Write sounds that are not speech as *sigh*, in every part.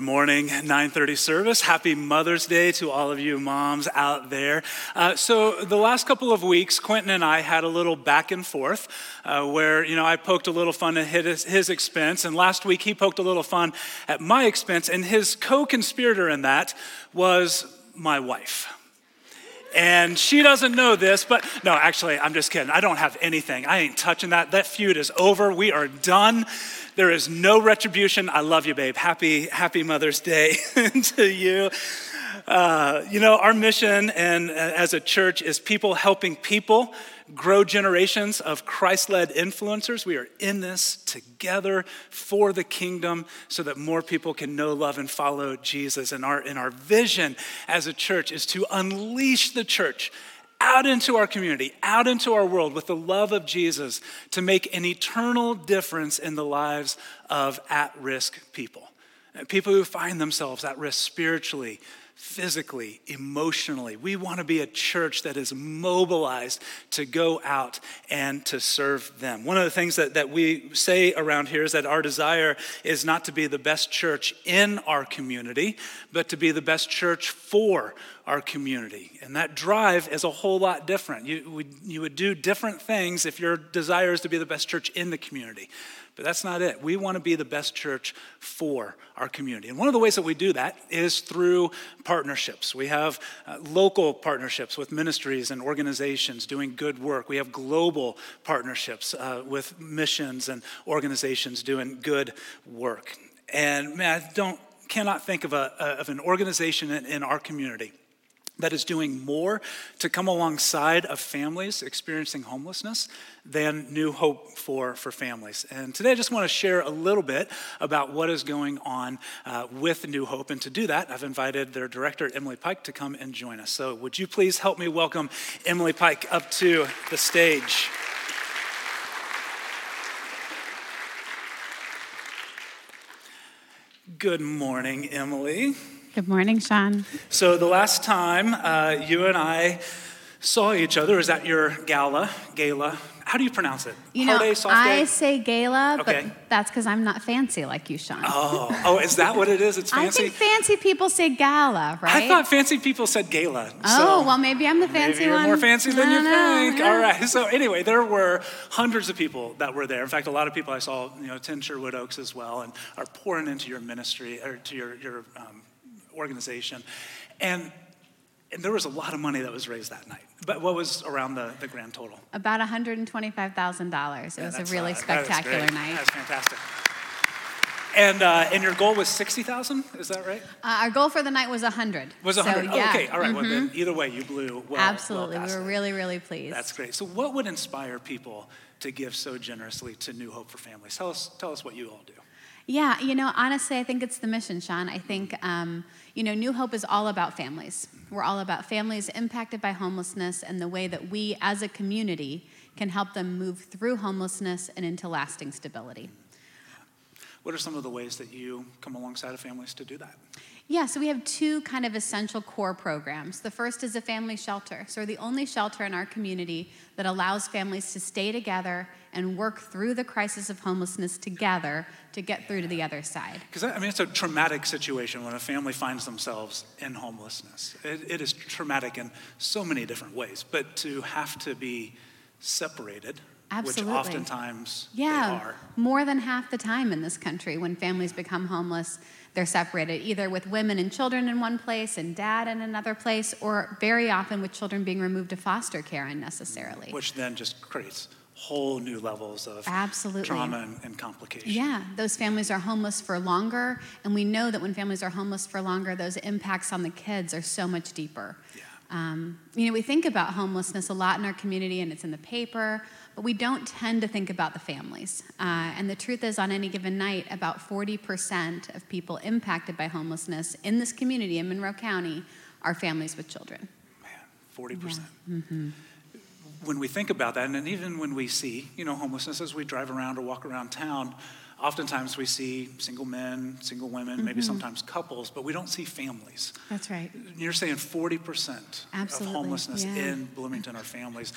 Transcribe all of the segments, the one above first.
good morning, 9:30 service. Happy Mother's Day to all of you moms out there. Uh, so the last couple of weeks, Quentin and I had a little back and forth, uh, where you know I poked a little fun at his, his expense, and last week he poked a little fun at my expense, and his co-conspirator in that was my wife. And she doesn't know this, but no, actually, I'm just kidding. I don't have anything. I ain't touching that. That feud is over. We are done. There is no retribution. I love you, babe. Happy, happy Mother's Day *laughs* to you. Uh, you know, our mission and uh, as a church is people helping people grow generations of Christ led influencers. We are in this together for the kingdom so that more people can know, love, and follow Jesus. And our, and our vision as a church is to unleash the church out into our community, out into our world with the love of Jesus to make an eternal difference in the lives of at risk people. People who find themselves at risk spiritually, physically, emotionally. We want to be a church that is mobilized to go out and to serve them. One of the things that, that we say around here is that our desire is not to be the best church in our community, but to be the best church for our community. And that drive is a whole lot different. You would, you would do different things if your desire is to be the best church in the community. But that's not it. We want to be the best church for our community. And one of the ways that we do that is through partnerships. We have uh, local partnerships with ministries and organizations doing good work. We have global partnerships uh, with missions and organizations doing good work. And man, I don't cannot think of, a, of an organization in, in our community that is doing more to come alongside of families experiencing homelessness than New Hope for, for families. And today I just want to share a little bit about what is going on uh, with New Hope. And to do that, I've invited their director, Emily Pike, to come and join us. So would you please help me welcome Emily Pike up to the stage? Good morning, Emily. Good morning, Shawn. So, the last time uh, you and I saw each other was at your gala, gala. How do you pronounce it? You know, day, I say gala, okay. but that's because I'm not fancy like you, Shawn. Oh, oh, is that what it is? It's *laughs* fancy. I think fancy people say gala, right? I thought fancy people said gala. Oh, so well, maybe I'm the fancy maybe you're one. more fancy than you think. All right. *laughs* So anyway, there were hundreds of people that were there. In fact, a lot of people I saw, you know, attend Sherwood Oaks as well, and are pouring into your ministry or to your your um, organization. And, and there was a lot of money that was raised that night. But what was around the, the grand total? About $125,000. It yeah, was a really uh, spectacular night. That's fantastic. And, uh, and your goal was 60,000, is that right? Uh, our goal for the night was 100. Was 100? So, yeah. oh, okay, all right. Mm-hmm. Well, then mm-hmm. either way, you blew well. Absolutely. Well we were really, really pleased. That's great. So, what would inspire people to give so generously to New Hope for Families? Tell us, tell us what you all do. Yeah, you know, honestly, I think it's the mission, Shawn. I think, um, you know, New Hope is all about families. We're all about families impacted by homelessness and the way that we as a community can help them move through homelessness and into lasting stability. What are some of the ways that you come alongside of families to do that? Yeah, so we have two kind of essential core programs. The first is a family shelter. So we're the only shelter in our community that allows families to stay together and work through the crisis of homelessness together to get through to the other side. Because, I mean, it's a traumatic situation when a family finds themselves in homelessness. It, it is traumatic in so many different ways, but to have to be separated Absolutely. Which oftentimes yeah, more than half the time in this country, when families become homeless, they're separated either with women and children in one place and dad in another place, or very often with children being removed to foster care unnecessarily. Which then just creates whole new levels of Absolutely. trauma and, and complication. Yeah, those families are homeless for longer, and we know that when families are homeless for longer, those impacts on the kids are so much deeper. Yeah. Um, you know, we think about homelessness a lot in our community, and it's in the paper, we don't tend to think about the families. Uh, and the truth is, on any given night, about 40% of people impacted by homelessness in this community in Monroe County are families with children. Man, 40%. Yeah. Mm-hmm. When we think about that, and even when we see, you know, homelessness as we drive around or walk around town, oftentimes we see single men, single women, mm-hmm. maybe sometimes couples, but we don't see families. That's right. You're saying 40% Absolutely. of homelessness yeah. in Bloomington are families.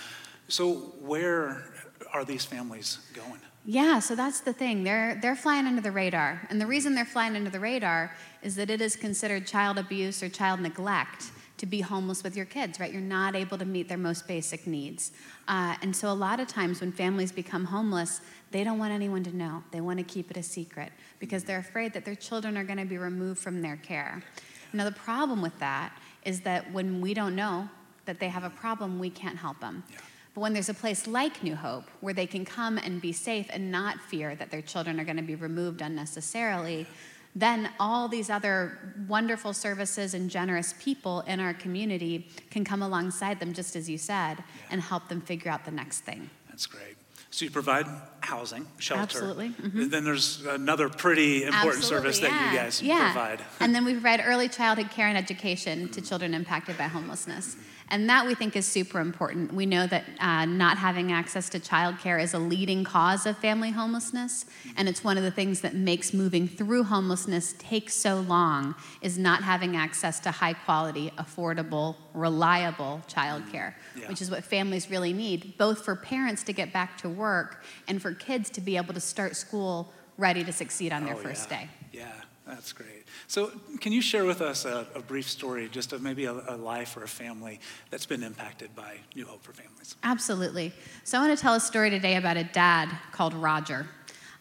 So, where are these families going? Yeah, so that's the thing. They're they're flying under the radar, and the reason they're flying under the radar is that it is considered child abuse or child neglect to be homeless with your kids. Right? You're not able to meet their most basic needs, uh, and so a lot of times when families become homeless, they don't want anyone to know. They want to keep it a secret because they're afraid that their children are going to be removed from their care. Now the problem with that is that when we don't know that they have a problem, we can't help them. Yeah. But when there's a place like New Hope where they can come and be safe and not fear that their children are going to be removed unnecessarily, then all these other wonderful services and generous people in our community can come alongside them, just as you said, and help them figure out the next thing. That's great. So you provide housing, shelter. Absolutely. Mhm. Then there's another pretty important service that you guys yeah. provide. and then we provide early childhood care and education to children impacted by homelessness. And that we think is super important. We know that uh, not having access to childcare is a leading cause of family homelessness, and it's one of the things that makes moving through homelessness take so long is not having access to high quality, affordable, reliable childcare, Yeah. which is what families really need, both for parents to get back to work and for kids to be able to start school ready to succeed on their Oh, first yeah. day. Yeah, that's great. So, can you share with us a, a brief story, just of maybe a, a life or a family that's been impacted by New Hope for Families? Absolutely. So, I want to tell a story today about a dad called Roger.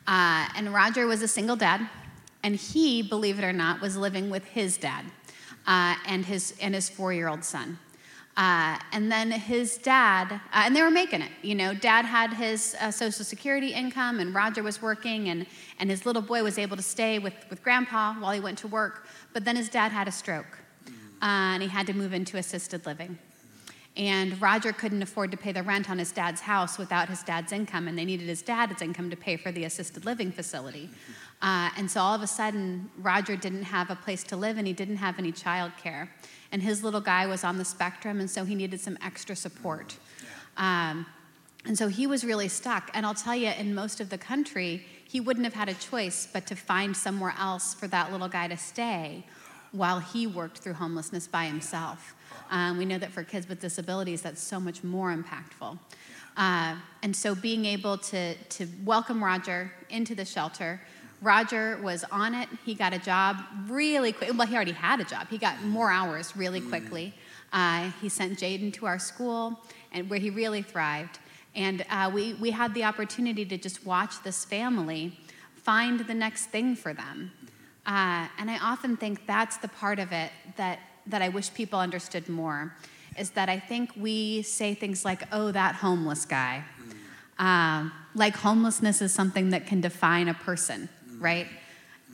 Uh, and Roger was a single dad, and he, believe it or not, was living with his dad uh, and his, and his four year old son. Uh, and then his dad, uh, and they were making it. You know, dad had his uh, Social Security income, and Roger was working, and, and his little boy was able to stay with, with grandpa while he went to work. But then his dad had a stroke, uh, and he had to move into assisted living. And Roger couldn't afford to pay the rent on his dad's house without his dad's income, and they needed his dad's income to pay for the assisted living facility. Uh, and so all of a sudden, Roger didn't have a place to live and he didn't have any child care. And his little guy was on the spectrum, and so he needed some extra support. Um, and so he was really stuck. And I'll tell you, in most of the country, he wouldn't have had a choice but to find somewhere else for that little guy to stay while he worked through homelessness by himself. Um, we know that for kids with disabilities, that's so much more impactful. Uh, and so being able to, to welcome Roger into the shelter, Roger was on it. He got a job really quick. Well, he already had a job. He got more hours really quickly. Uh, he sent Jaden to our school, and where he really thrived. And uh, we, we had the opportunity to just watch this family find the next thing for them. Uh, and I often think that's the part of it that, that I wish people understood more is that I think we say things like, oh, that homeless guy. Um, like homelessness is something that can define a person, right?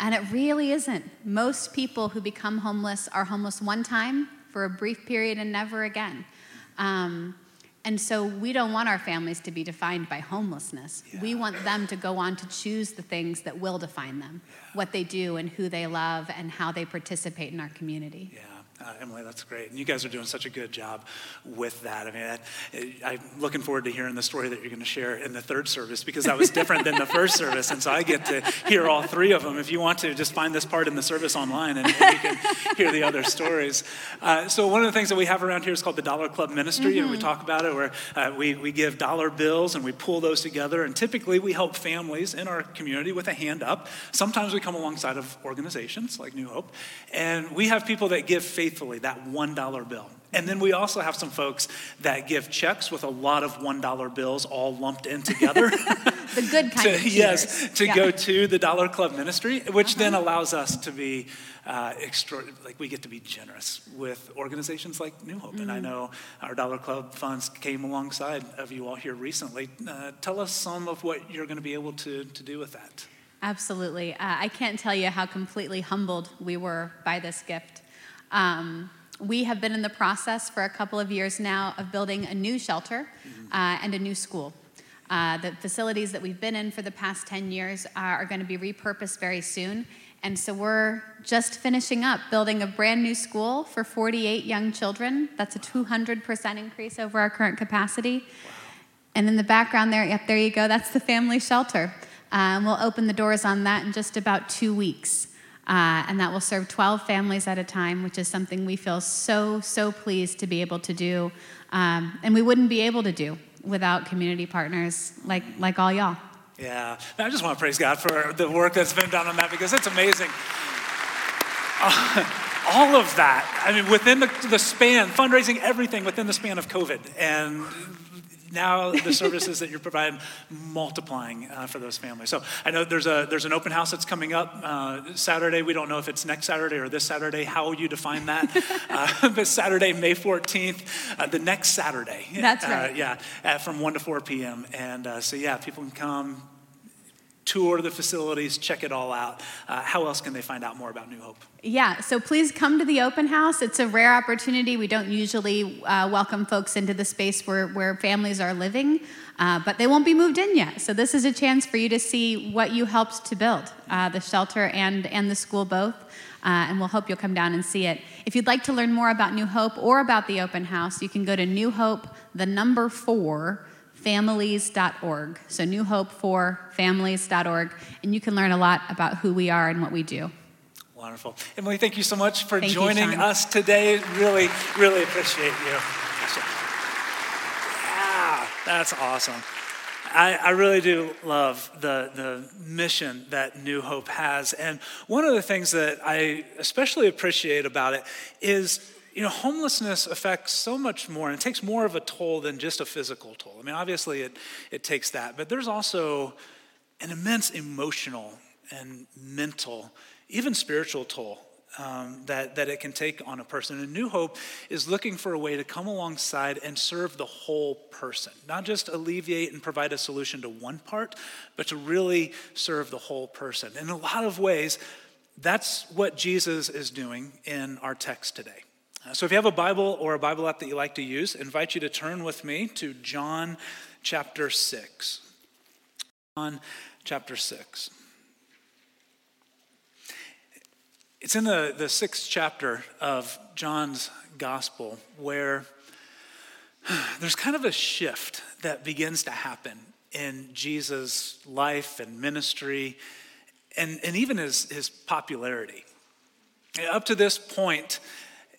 And it really isn't. Most people who become homeless are homeless one time for a brief period and never again. Um, and so we don't want our families to be defined by homelessness. We want them to go on to choose the things that will define them, what they do and who they love and how they participate in our community. Yeah. Uh, Emily, that's great. And you guys are doing such a good job with that. I mean, I, I'm looking forward to hearing the story that you're going to share in the third service because that was different than the first service. And so I get to hear all three of them. If you want to, just find this part in the service online and, and you can hear the other stories. Uh, so, one of the things that we have around here is called the Dollar Club Ministry, and we talk about it where uh, we, we give dollar bills and we pull those together. And typically, we help families in our community with a hand up. Sometimes we come alongside of organizations like New Hope, and we have people that give faithfully that $1 bill. And then we also have some folks that give checks with a lot of $1 bills all lumped in together. *laughs* The good *laughs* kind to, of yes, to Yeah. go to the Dollar Club ministry, which then allows us to be uh, extra, like we get to be generous with organizations like New Hope. And I know our Dollar Club funds came alongside of you all here recently. Uh, tell us some of what you're going to be able to, to do with that. Absolutely. Uh, I can't tell you how completely humbled we were by this gift. Um, we have been in the process for a couple of years now of building a new shelter uh, and a new school. Uh, the facilities that we've been in for the past 10 years are, are going to be repurposed very soon. And so we're just finishing up building a brand new school for 48 young children. That's a 200% increase over our current capacity. And in the background there, yep, there you go, that's the family shelter. Um, we'll open the doors on that in just about two weeks. Uh, and that will serve 12 families at a time, which is something we feel so, so pleased to be able to do. Um, and we wouldn't be able to do without community partners like, like all y'all. Yeah, I just want to praise God for the work that's been done on that because it's amazing. Uh, all of that, I mean, within the, the span, fundraising, everything within the span of COVID. And now the services that you're providing multiplying uh, for those families. So I know there's a there's an open house that's coming up uh, Saturday. We don't know if it's next Saturday or this Saturday. How you define that? *laughs* uh, but Saturday, May 14th, uh, the next Saturday. That's uh, right. yeah, from 1 to 4 p.m. And uh, so yeah, people can come. Tour the facilities, check it all out. how else can they find out more about New Hope? Yeah, so please come to the open house. It's a rare opportunity. We don't usually uh, welcome folks into the space where, where families are living, uh, but they won't be moved in yet. So this is a chance for you to see what you helped to build uh, the shelter and, and the school both. Uh, and we'll hope you'll come down and see it. If you'd like to learn more about New Hope or about the open house, you can go to New Hope, the number four, families.org. So, New Hope for families.org, and you can learn a lot about who we are and what we do. Wonderful. Emily, thank you so much for thank joining you, us today. Really, really appreciate you. Yeah, that's awesome. I, I, really do love the, the mission that New Hope has. And one of the things that I especially appreciate about it is you know, homelessness affects so much more, and it takes more of a toll than just a physical toll. I mean, obviously, it, it takes that, but there's also an immense emotional and mental, even spiritual toll um, that, that it can take on a person. And New Hope is looking for a way to come alongside and serve the whole person, not just alleviate and provide a solution to one part, but to really serve the whole person. In a lot of ways, that's what Jesus is doing in our text today. Uh, so if you have a Bible or a Bible app that you like to use, I invite you to turn with me to John chapter 6. John chapter 6. It's in the, the sixth chapter of John's gospel where *sighs* there's kind of a shift that begins to happen in Jesus' life and ministry and, and even his, his popularity. Up to this point,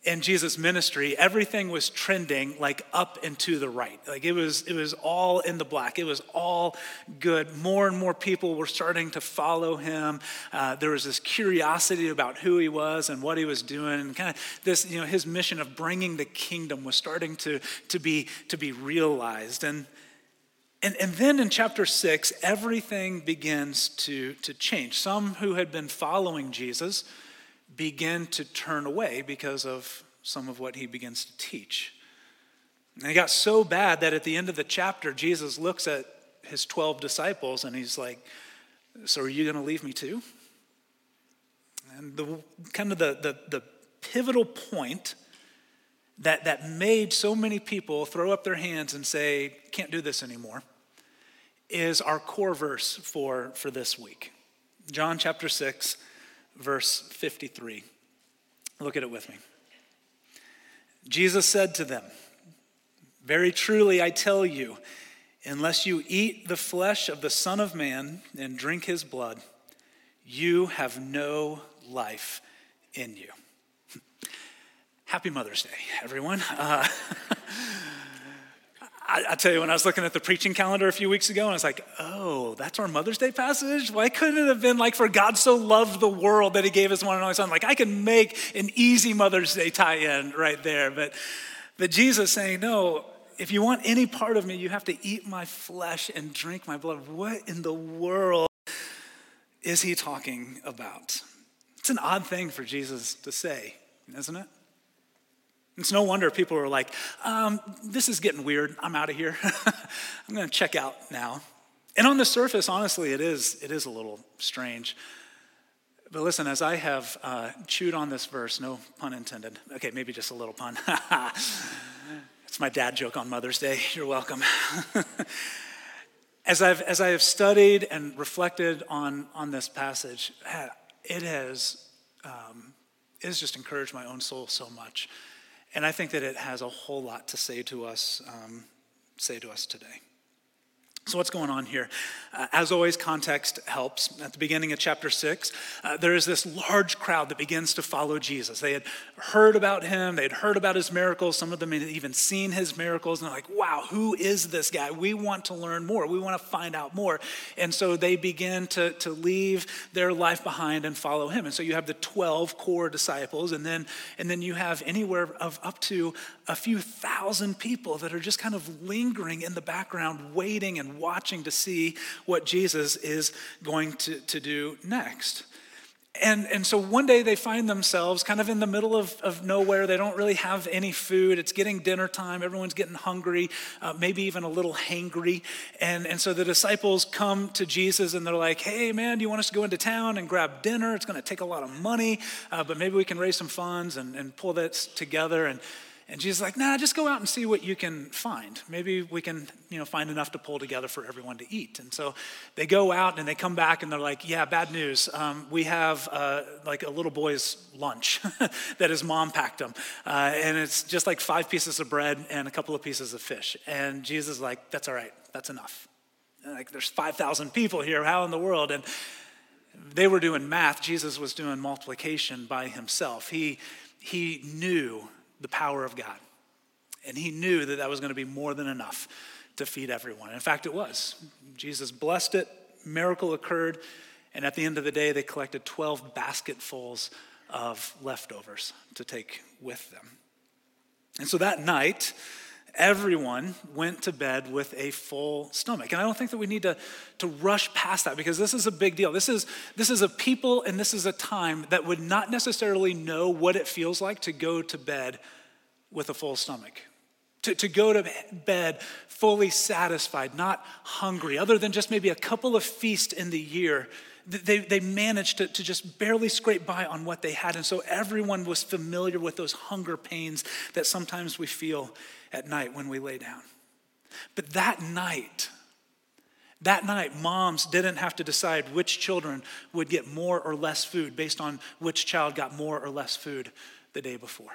in Jesus' ministry, everything was trending like up and to the right. Like it was, it was all in the black. It was all good. More and more people were starting to follow him. Uh, there was this curiosity about who he was and what he was doing, and kind of this, you know, his mission of bringing the kingdom was starting to, to be to be realized. And and, and then in chapter six, everything begins to, to change. Some who had been following Jesus begin to turn away because of some of what he begins to teach. And it got so bad that at the end of the chapter, Jesus looks at his 12 disciples and he's like, So are you going to leave me too? And the kind of the, the, the pivotal point that, that made so many people throw up their hands and say, Can't do this anymore, is our core verse for, for this week. John chapter 6, verse 53. Look at it with me. Jesus said to them, Very truly I tell you, unless you eat the flesh of the Son of Man and drink his blood, you have no life in you. *laughs* Happy Mother's Day, everyone. Uh, *laughs* I, I, tell you, when I was looking at the preaching calendar a few weeks ago, and I was like, oh, that's our Mother's Day passage? Why couldn't it have been like, for God so loved the world that he gave his one and only son? Like, I can make an easy Mother's Day tie in right there. But, but Jesus saying, no, if you want any part of me, you have to eat my flesh and drink my blood. What in the world is he talking about? It's an odd thing for Jesus to say, isn't it? It's no wonder people are like, um, this is getting weird. I'm out of here. *laughs* I'm going to check out now. And on the surface, honestly, it is, it is a little strange. But listen, as I have uh, chewed on this verse, no pun intended. Okay, maybe just a little pun. *laughs* it's my dad joke on Mother's Day. You're welcome. *laughs* as, I've, as I have studied and reflected on, on this passage, it has, um, it has just encouraged my own soul so much. And I think that it has a whole lot to say to us, um, say to us today. So, what's going on here? Uh, as always, context helps. At the beginning of chapter six, uh, there is this large crowd that begins to follow Jesus. They had heard about him, they had heard about his miracles. Some of them had even seen his miracles, and they're like, wow, who is this guy? We want to learn more, we want to find out more. And so they begin to, to leave their life behind and follow him. And so you have the 12 core disciples, and then, and then you have anywhere of up to a few thousand people that are just kind of lingering in the background, waiting and watching to see what Jesus is going to, to do next. And, and so one day they find themselves kind of in the middle of, of nowhere. They don't really have any food. It's getting dinner time. Everyone's getting hungry, uh, maybe even a little hangry. And, and so the disciples come to Jesus and they're like, hey, man, do you want us to go into town and grab dinner? It's going to take a lot of money, uh, but maybe we can raise some funds and, and pull this together. And, and Jesus is like, nah, just go out and see what you can find. Maybe we can, you know, find enough to pull together for everyone to eat. And so they go out and they come back and they're like, yeah, bad news. Um, we have uh, like a little boy's lunch *laughs* that his mom packed him. Uh, and it's just like five pieces of bread and a couple of pieces of fish. And Jesus is like, that's all right, that's enough. And like, there's 5,000 people here. How in the world? And they were doing math. Jesus was doing multiplication by himself. He, he knew the power of God. And he knew that that was going to be more than enough to feed everyone. In fact, it was. Jesus blessed it, miracle occurred, and at the end of the day, they collected 12 basketfuls of leftovers to take with them. And so that night, everyone went to bed with a full stomach. And I don't think that we need to, to rush past that because this is a big deal. This is, this is a people and this is a time that would not necessarily know what it feels like to go to bed with a full stomach. To, to go to bed fully satisfied, not hungry, other than just maybe a couple of feasts in the year they, they managed to, to just barely scrape by on what they had. And so everyone was familiar with those hunger pains that sometimes we feel at night when we lay down. But that night, that night, moms didn't have to decide which children would get more or less food based on which child got more or less food the day before.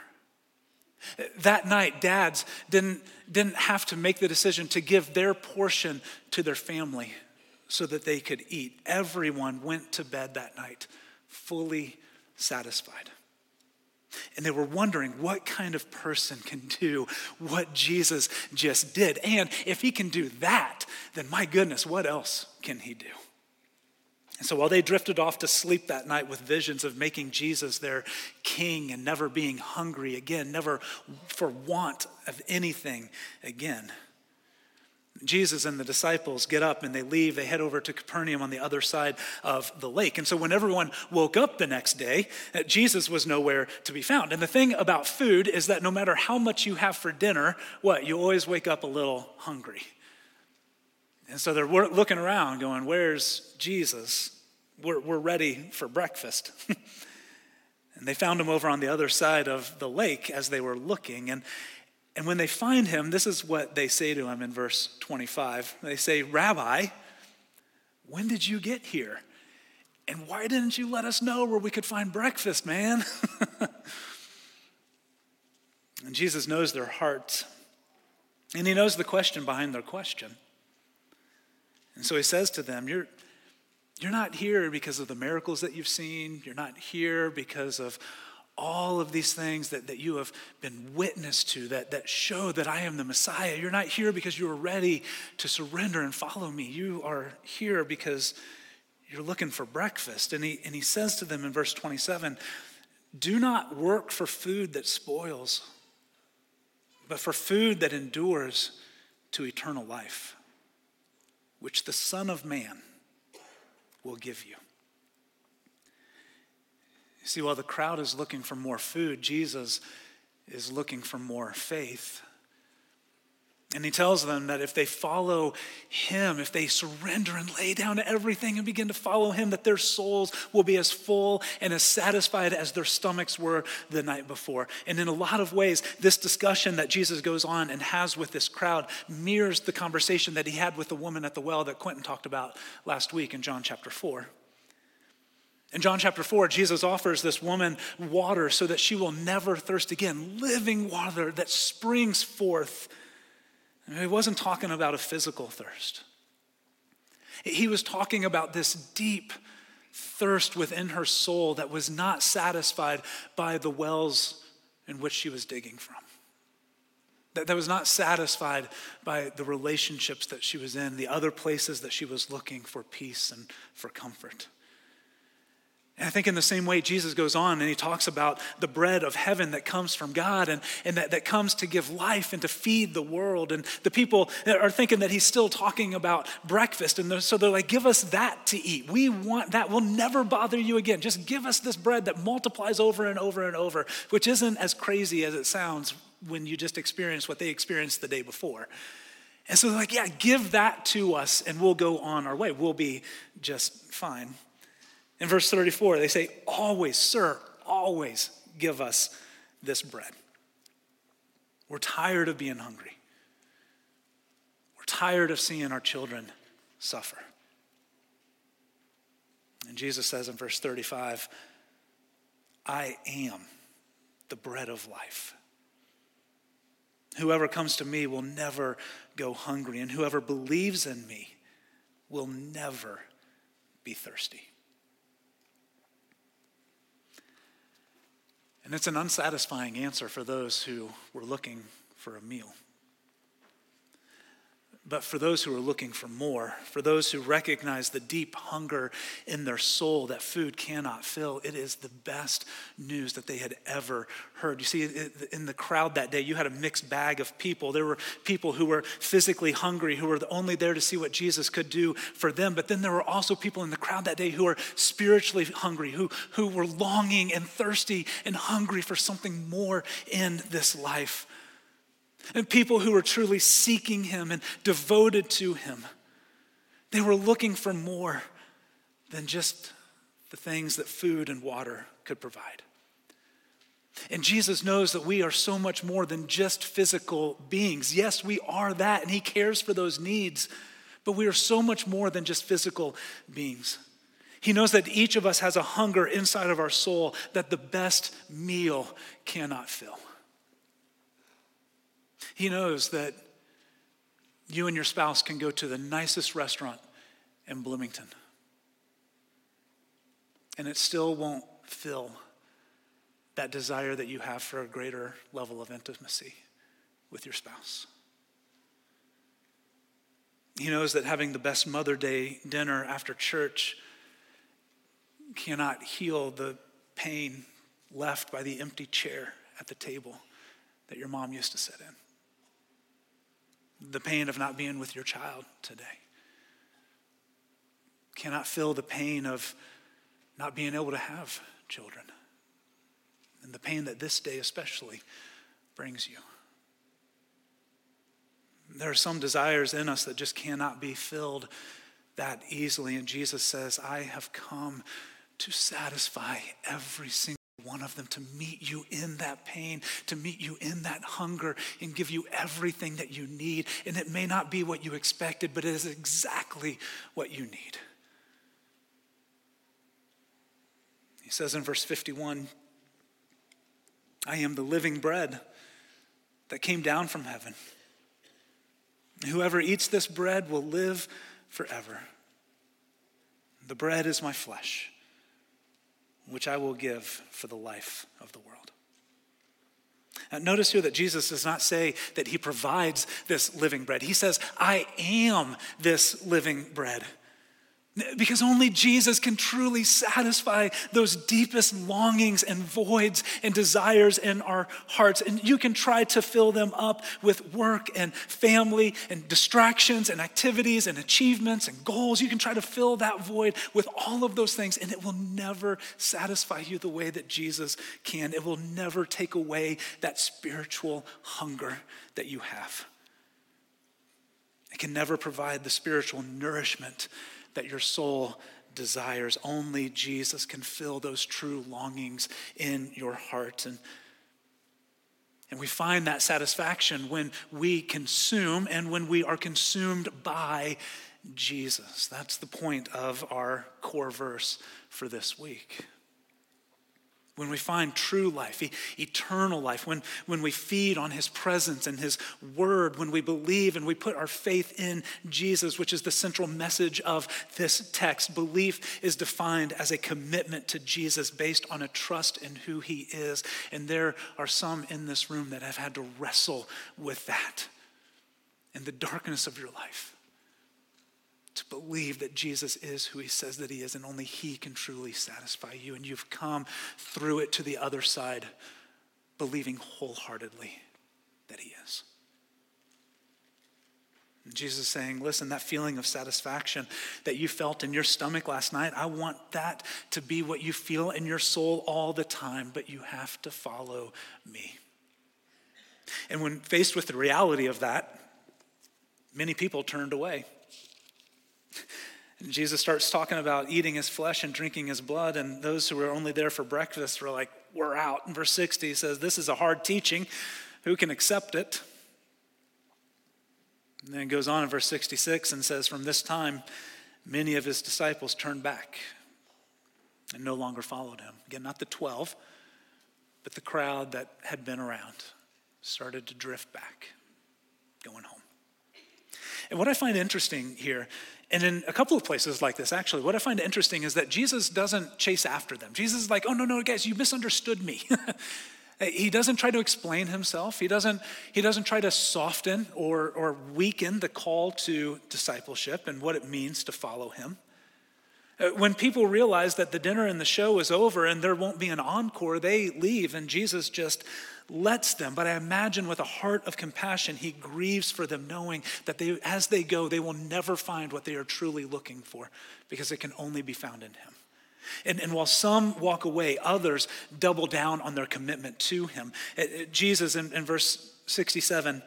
That night, dads didn't, didn't have to make the decision to give their portion to their family so that they could eat. Everyone went to bed that night fully satisfied. And they were wondering what kind of person can do what Jesus just did. And if he can do that, then my goodness, what else can he do? And so while they drifted off to sleep that night with visions of making Jesus their king and never being hungry again, never for want of anything again, Jesus and the disciples get up and they leave. They head over to Capernaum on the other side of the lake. And so when everyone woke up the next day, uh, Jesus was nowhere to be found. And the thing about food is that no matter how much you have for dinner, what? You always wake up a little hungry. And so they're looking around going, Where's Jesus? We're, we're ready for breakfast. *laughs* and they found him over on the other side of the lake as they were looking. And and when they find him, this is what they say to him in verse 25. They say, Rabbi, when did you get here? And why didn't you let us know where we could find breakfast, man? *laughs* and Jesus knows their hearts, and he knows the question behind their question. And so he says to them, You're, you're not here because of the miracles that you've seen. You're not here because of all of these things that, that you have been witness to that, that show that I am the Messiah. You're not here because you are ready to surrender and follow me. You are here because you're looking for breakfast. And he, and he says to them in verse 27 Do not work for food that spoils, but for food that endures to eternal life, which the Son of Man will give you. You see, while the crowd is looking for more food, Jesus is looking for more faith. And he tells them that if they follow him, if they surrender and lay down everything and begin to follow him, that their souls will be as full and as satisfied as their stomachs were the night before. And in a lot of ways, this discussion that Jesus goes on and has with this crowd mirrors the conversation that he had with the woman at the well that Quentin talked about last week in John chapter 4. In John chapter 4, Jesus offers this woman water so that she will never thirst again, living water that springs forth. he wasn't talking about a physical thirst. He was talking about this deep thirst within her soul that was not satisfied by the wells in which she was digging from. That, that was not satisfied by the relationships that she was in, the other places that she was looking for peace and for comfort. And I think in the same way, Jesus goes on and he talks about the bread of heaven that comes from God and, and that, that comes to give life and to feed the world. And the people are thinking that he's still talking about breakfast. And they're, so they're like, give us that to eat. We want that. We'll never bother you again. Just give us this bread that multiplies over and over and over, which isn't as crazy as it sounds when you just experience what they experienced the day before. And so they're like, yeah, give that to us and we'll go on our way. We'll be just fine. In verse 34, they say, Always, sir, always give us this bread. We're tired of being hungry. We're tired of seeing our children suffer. And Jesus says in verse 35, I am the bread of life. Whoever comes to me will never go hungry, and whoever believes in me will never be thirsty. And it's an unsatisfying answer for those who were looking for a meal. But for those who are looking for more, for those who recognize the deep hunger in their soul that food cannot fill, it is the best news that they had ever heard. You see, in the crowd that day, you had a mixed bag of people. There were people who were physically hungry, who were only there to see what Jesus could do for them. But then there were also people in the crowd that day who were spiritually hungry, who, who were longing and thirsty and hungry for something more in this life and people who were truly seeking him and devoted to him. They were looking for more than just the things that food and water could provide. And Jesus knows that we are so much more than just physical beings. Yes, we are that, and He cares for those needs, but we are so much more than just physical beings. He knows that each of us has a hunger inside of our soul that the best meal cannot fill. He knows that you and your spouse can go to the nicest restaurant in Bloomington, and it still won't fill that desire that you have for a greater level of intimacy with your spouse. He knows that having the best Mother Day dinner after church cannot heal the pain left by the empty chair at the table that your mom used to sit in the pain of not being with your child today. Cannot feel the pain of not being able to have children. And the pain that this day especially brings you. There are some desires in us that just cannot be filled that easily. And Jesus says, I have come to satisfy every single one of them to meet you in that pain, to meet you in that hunger, and give you everything that you need. And it may not be what you expected, but it is exactly what you need. He says in verse 51 I am the living bread that came down from heaven. Whoever eats this bread will live forever. The bread is my flesh which I will give for the life of the world. Now, notice here that Jesus does not say that he provides this living bread. He says, I am this living bread. Because only Jesus can truly satisfy those deepest longings and voids and desires in our hearts. And you can try to fill them up with work and family and distractions and activities and achievements and goals. You can try to fill that void with all of those things, and it will never satisfy you the way that Jesus can. It will never take away that spiritual hunger that you have. It can never provide the spiritual nourishment that your soul desires. Only Jesus can fill those true longings in your heart. And, and we find that satisfaction when we consume and when we are consumed by Jesus. That's the point of our core verse for this week. When we find true life, eternal life, when, when we feed on his presence and his word, when we believe and we put our faith in Jesus, which is the central message of this text. Belief is defined as a commitment to Jesus based on a trust in who he is. And there are some in this room that have had to wrestle with that in the darkness of your life to believe that Jesus is who he says that he is, and only he can truly satisfy you. And you've come through it to the other side, believing wholeheartedly that he is. And Jesus is saying, listen, that feeling of satisfaction that you felt in your stomach last night, I want that to be what you feel in your soul all the time, but you have to follow me. And when faced with the reality of that, many people turned away. And Jesus starts talking about eating his flesh and drinking his blood, and those who were only there for breakfast were like, We're out. In verse 60, he says, This is a hard teaching. Who can accept it? And then goes on in verse 66 and says, From this time, many of his disciples turned back and no longer followed him. Again, not the 12, but the crowd that had been around started to drift back, going home. And what I find interesting here and in a couple of places like this, actually, what I find interesting is that Jesus doesn't chase after them. Jesus is like, oh, no, no, guys, you misunderstood me. *laughs* he doesn't try to explain himself. He doesn't, he doesn't try to soften or, or weaken the call to discipleship and what it means to follow him. Uh, when people realize that the dinner and the show is over and there won't be an encore, they leave and Jesus just lets them. But I imagine with a heart of compassion, he grieves for them, knowing that they, as they go, they will never find what they are truly looking for because it can only be found in him. And, and while some walk away, others double down on their commitment to him. Uh, uh, Jesus, in, in verse 67,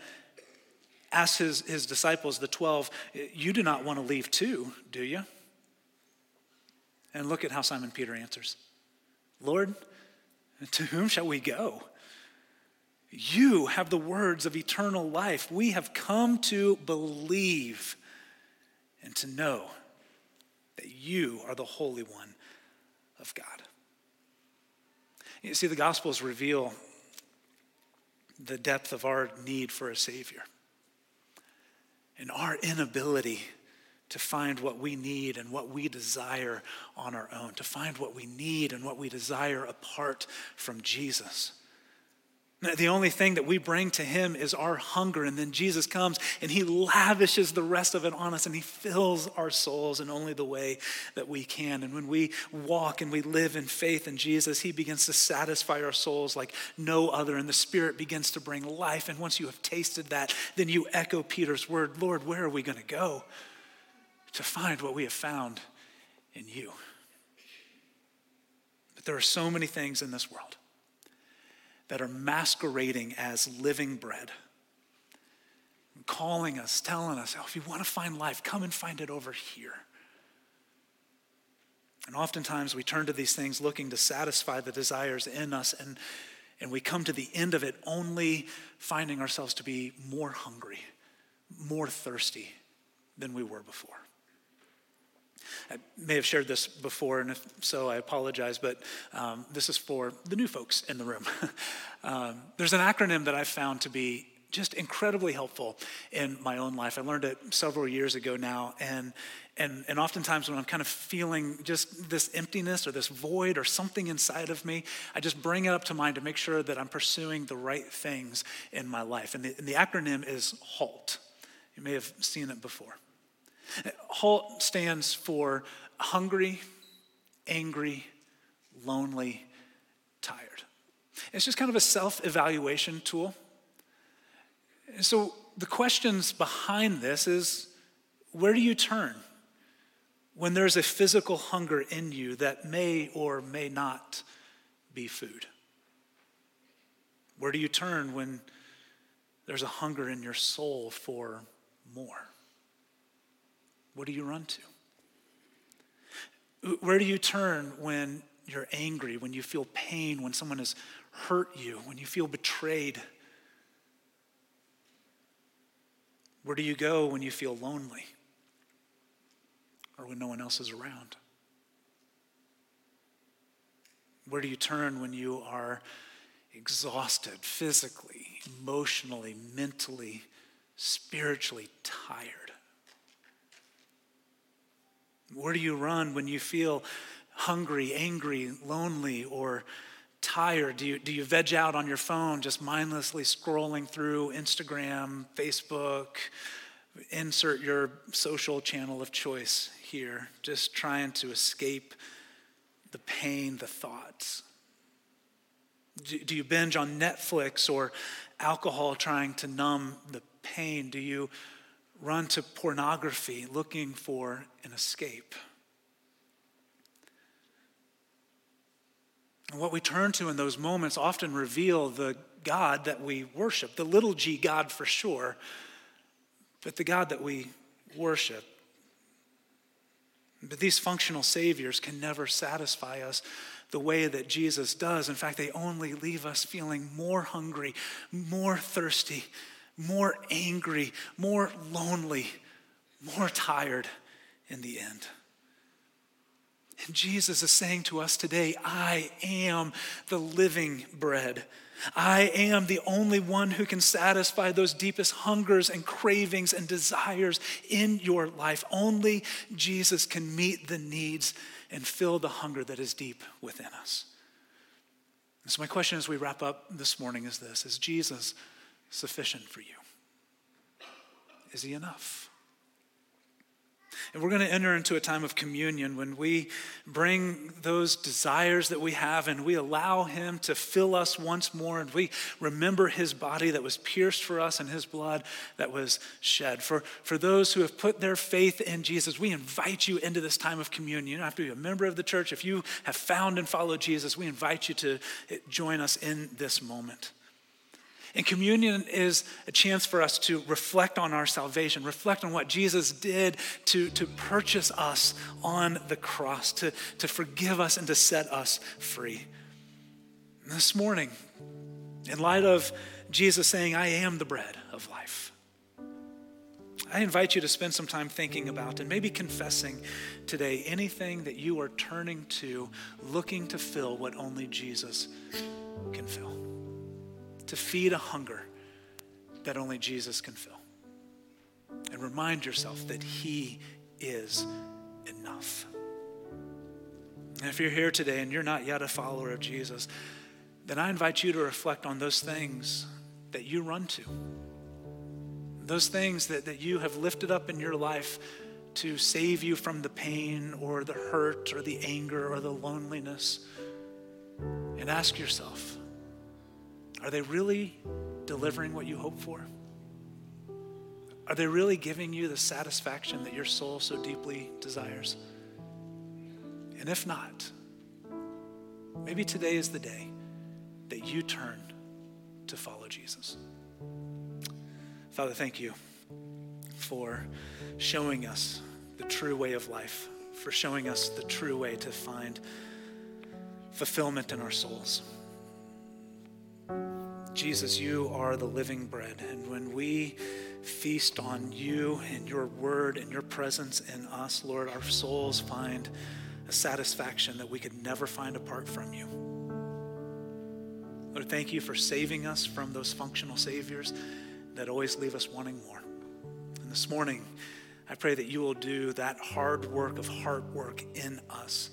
asks his, his disciples, the 12, You do not want to leave too, do you? And look at how Simon Peter answers Lord, to whom shall we go? You have the words of eternal life. We have come to believe and to know that you are the Holy One of God. You see, the Gospels reveal the depth of our need for a Savior and our inability to find what we need and what we desire on our own, to find what we need and what we desire apart from Jesus. The only thing that we bring to him is our hunger, and then Jesus comes and he lavishes the rest of it on us and he fills our souls in only the way that we can. And when we walk and we live in faith in Jesus, he begins to satisfy our souls like no other, and the Spirit begins to bring life. And once you have tasted that, then you echo Peter's word Lord, where are we going to go to find what we have found in you? But there are so many things in this world that are masquerading as living bread, calling us, telling us, oh, if you want to find life, come and find it over here. And oftentimes we turn to these things looking to satisfy the desires in us, and, and we come to the end of it only finding ourselves to be more hungry, more thirsty than we were before. I may have shared this before, and if so, I apologize, but um, this is for the new folks in the room. *laughs* um, there's an acronym that I've found to be just incredibly helpful in my own life. I learned it several years ago now, and and and oftentimes when I'm kind of feeling just this emptiness or this void or something inside of me, I just bring it up to mind to make sure that I'm pursuing the right things in my life. And the, and the acronym is HALT. You may have seen it before. HALT stands for hungry, angry, lonely, tired. It's just kind of a self evaluation tool. And so the questions behind this is where do you turn when there's a physical hunger in you that may or may not be food? Where do you turn when there's a hunger in your soul for more? What do you run to? Where do you turn when you're angry, when you feel pain, when someone has hurt you, when you feel betrayed? Where do you go when you feel lonely or when no one else is around? Where do you turn when you are exhausted physically, emotionally, mentally, spiritually tired? Where do you run when you feel hungry, angry, lonely, or tired? Do you, do you veg out on your phone, just mindlessly scrolling through Instagram, Facebook? Insert your social channel of choice here, just trying to escape the pain, the thoughts. Do, do you binge on Netflix or alcohol trying to numb the pain? Do you run to pornography looking for an escape? And what we turn to in those moments often reveal the God that we worship, the little g God for sure, but the God that we worship. But these functional saviors can never satisfy us the way that Jesus does. In fact, they only leave us feeling more hungry, more thirsty, more angry, more lonely, more tired in the end. And Jesus is saying to us today, I am the living bread. I am the only one who can satisfy those deepest hungers and cravings and desires in your life. Only Jesus can meet the needs and fill the hunger that is deep within us. And so, my question as we wrap up this morning is this Is Jesus sufficient for you? Is he enough? And we're going to enter into a time of communion when we bring those desires that we have and we allow Him to fill us once more and we remember His body that was pierced for us and His blood that was shed. For, for those who have put their faith in Jesus, we invite you into this time of communion. You don't have to be a member of the church. If you have found and followed Jesus, we invite you to join us in this moment. And communion is a chance for us to reflect on our salvation, reflect on what Jesus did to, to purchase us on the cross, to, to forgive us and to set us free. And this morning, in light of Jesus saying, I am the bread of life, I invite you to spend some time thinking about and maybe confessing today anything that you are turning to, looking to fill what only Jesus can fill to feed a hunger that only Jesus can fill. And remind yourself that He is enough. And if you're here today and you're not yet a follower of Jesus, then I invite you to reflect on those things that you run to. Those things that, that you have lifted up in your life to save you from the pain or the hurt or the anger or the loneliness. And ask yourself, are they really delivering what you hope for? Are they really giving you the satisfaction that your soul so deeply desires? And if not, maybe today is the day that you turn to follow Jesus. Father, thank you for showing us the true way of life, for showing us the true way to find fulfillment in our souls. Jesus, you are the living bread. And when we feast on you and your word and your presence in us, Lord, our souls find a satisfaction that we could never find apart from you. Lord, thank you for saving us from those functional saviors that always leave us wanting more. And this morning, I pray that you will do that hard work of heart work in us.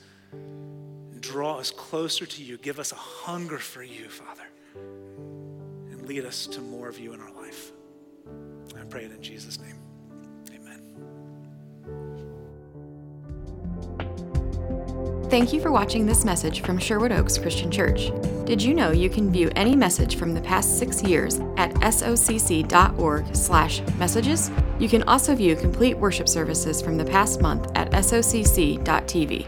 Draw us closer to you. Give us a hunger for you, Father lead us to more of you in our life. I pray it in Jesus' name. Amen. Thank you for watching this message from Sherwood Oaks Christian Church. Did you know you can view any message from the past six years at socc.org/messages? You can also view complete worship services from the past month at socc.tv.